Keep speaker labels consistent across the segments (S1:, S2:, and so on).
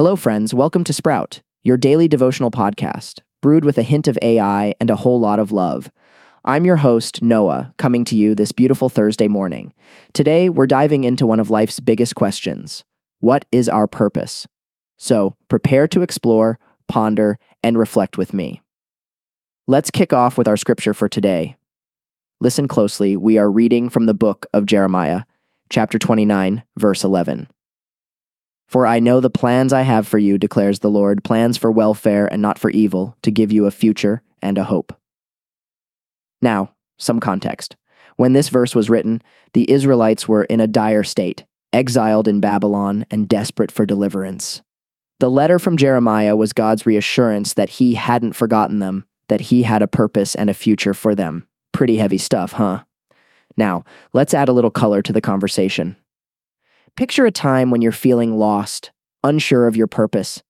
S1: Hello, friends. Welcome to Sprout, your daily devotional podcast, brewed with a hint of AI and a whole lot of love. I'm your host, Noah, coming to you this beautiful Thursday morning. Today, we're diving into one of life's biggest questions What is our purpose? So, prepare to explore, ponder, and reflect with me. Let's kick off with our scripture for today. Listen closely. We are reading from the book of Jeremiah, chapter 29, verse 11. For I know the plans I have for you, declares the Lord, plans for welfare and not for evil, to give you a future and a hope. Now, some context. When this verse was written, the Israelites were in a dire state, exiled in Babylon and desperate for deliverance. The letter from Jeremiah was God's reassurance that he hadn't forgotten them, that he had a purpose and a future for them. Pretty heavy stuff, huh? Now, let's add a little color to the conversation. Picture a time when you're feeling lost, unsure of your purpose.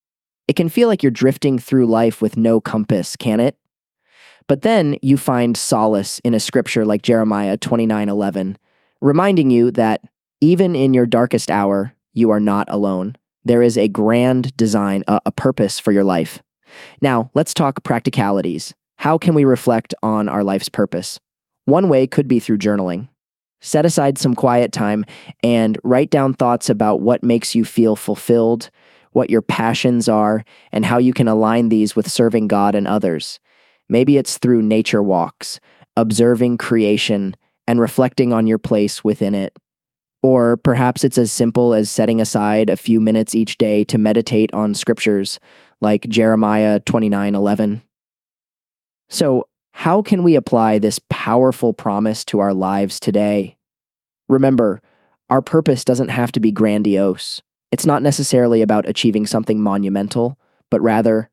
S1: It can feel like you're drifting through life with no compass, can it? But then you find solace in a scripture like Jeremiah 29:11, reminding you that even in your darkest hour, you are not alone. There is a grand design, a, a purpose for your life. Now, let's talk practicalities. How can we reflect on our life's purpose? One way could be through journaling. Set aside some quiet time and write down thoughts about what makes you feel fulfilled, what your passions are, and how you can align these with serving God and others. Maybe it's through nature walks, observing creation, and reflecting on your place within it. Or perhaps it's as simple as setting aside a few minutes each day to meditate on scriptures like Jeremiah 29:11. So, how can we apply this powerful promise to our lives today? Remember, our purpose doesn't have to be grandiose. It's not necessarily about achieving something monumental, but rather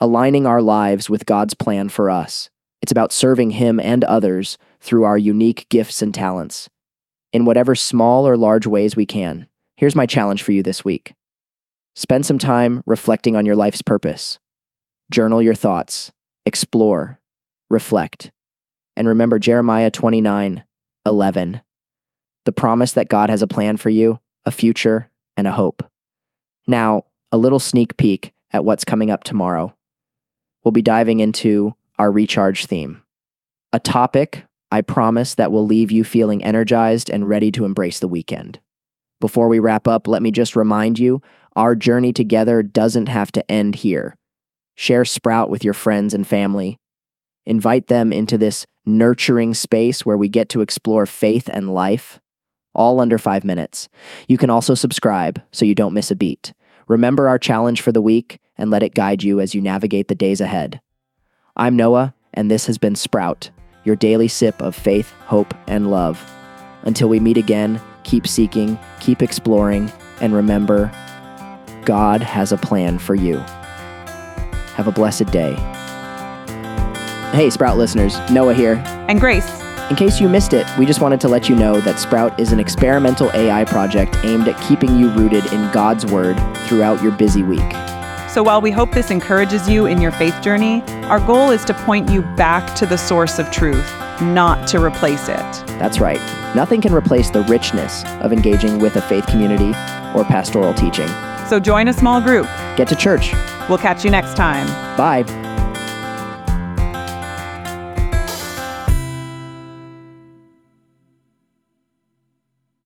S1: aligning our lives with God's plan for us. It's about serving Him and others through our unique gifts and talents. In whatever small or large ways we can, here's my challenge for you this week. Spend some time reflecting on your life's purpose. Journal your thoughts, explore, reflect, and remember Jeremiah 29 11. The promise that God has a plan for you, a future, and a hope. Now, a little sneak peek at what's coming up tomorrow. We'll be diving into our recharge theme, a topic I promise that will leave you feeling energized and ready to embrace the weekend. Before we wrap up, let me just remind you our journey together doesn't have to end here. Share Sprout with your friends and family. Invite them into this nurturing space where we get to explore faith and life, all under five minutes. You can also subscribe so you don't miss a beat. Remember our challenge for the week and let it guide you as you navigate the days ahead. I'm Noah, and this has been Sprout, your daily sip of faith, hope, and love. Until we meet again, keep seeking, keep exploring, and remember God has a plan for you. Have a blessed day. Hey, Sprout listeners, Noah here.
S2: And Grace.
S1: In case you missed it, we just wanted to let you know that Sprout is an experimental AI project aimed at keeping you rooted in God's Word throughout your busy week.
S2: So while we hope this encourages you in your faith journey, our goal is to point you back to the source of truth, not to replace it.
S1: That's right. Nothing can replace the richness of engaging with a faith community or pastoral teaching.
S2: So join a small group.
S1: Get to church.
S2: We'll catch you next time.
S1: Bye.